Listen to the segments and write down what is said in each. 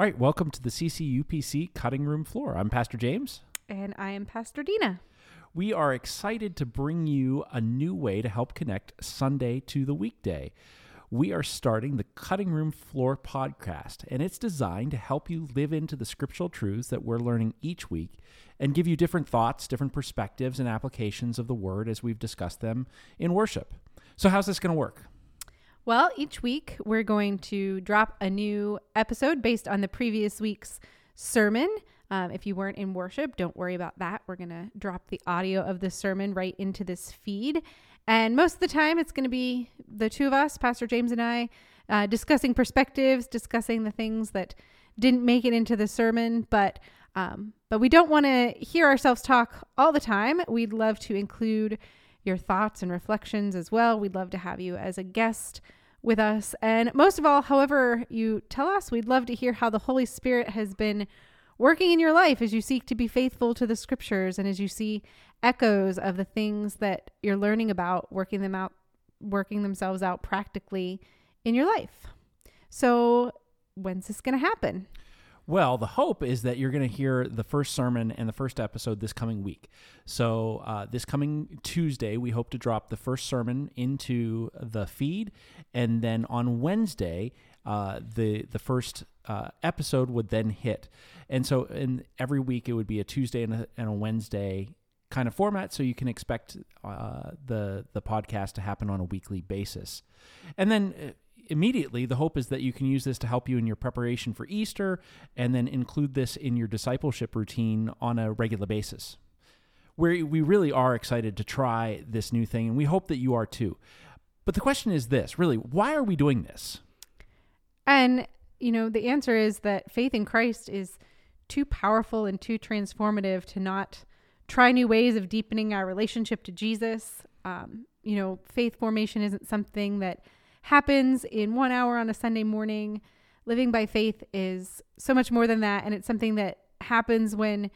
All right, welcome to the CCUPC cutting room floor. I'm Pastor James. And I am Pastor Dena. We are excited to bring you a new way to help connect Sunday to the weekday. We are starting the Cutting Room Floor podcast, and it's designed to help you live into the scriptural truths that we're learning each week and give you different thoughts, different perspectives, and applications of the word as we've discussed them in worship. So, how's this going to work? Well, each week we're going to drop a new episode based on the previous week's sermon. Um, if you weren't in worship, don't worry about that. We're going to drop the audio of the sermon right into this feed. And most of the time, it's going to be the two of us, Pastor James and I, uh, discussing perspectives, discussing the things that didn't make it into the sermon. But um, but we don't want to hear ourselves talk all the time. We'd love to include your thoughts and reflections as well. We'd love to have you as a guest with us. And most of all, however you tell us, we'd love to hear how the Holy Spirit has been working in your life as you seek to be faithful to the scriptures and as you see echoes of the things that you're learning about working them out working themselves out practically in your life. So, when's this going to happen? Well, the hope is that you're going to hear the first sermon and the first episode this coming week. So, uh, this coming Tuesday, we hope to drop the first sermon into the feed, and then on Wednesday, uh, the the first uh, episode would then hit. And so, in every week, it would be a Tuesday and a, and a Wednesday kind of format, so you can expect uh, the the podcast to happen on a weekly basis. And then uh, immediately, the hope is that you can use this to help you in your preparation for Easter and then include this in your discipleship routine on a regular basis. Where we really are excited to try this new thing, and we hope that you are too. But the question is this really, why are we doing this? And, you know, the answer is that faith in Christ is too powerful and too transformative to not try new ways of deepening our relationship to Jesus. Um, you know, faith formation isn't something that happens in one hour on a Sunday morning. Living by faith is so much more than that. And it's something that happens when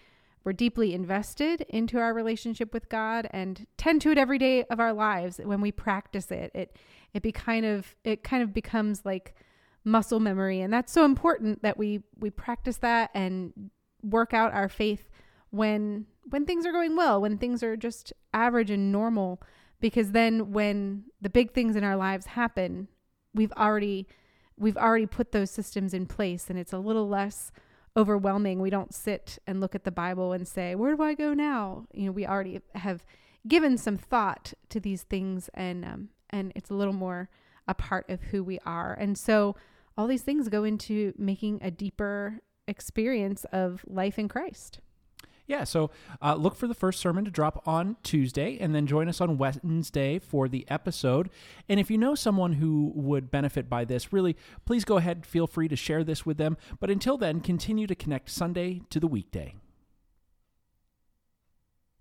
we're deeply invested into our relationship with God and tend to it every day of our lives. When we practice it, it it be kind of it kind of becomes like muscle memory, and that's so important that we we practice that and work out our faith when when things are going well, when things are just average and normal because then when the big things in our lives happen we've already we've already put those systems in place and it's a little less overwhelming. We don't sit and look at the bible and say where do i go now? You know we already have given some thought to these things and um, and it's a little more a part of who we are. And so all these things go into making a deeper experience of life in christ yeah, so uh, look for the first sermon to drop on Tuesday and then join us on Wednesday for the episode. And if you know someone who would benefit by this, really, please go ahead, feel free to share this with them. But until then, continue to connect Sunday to the weekday.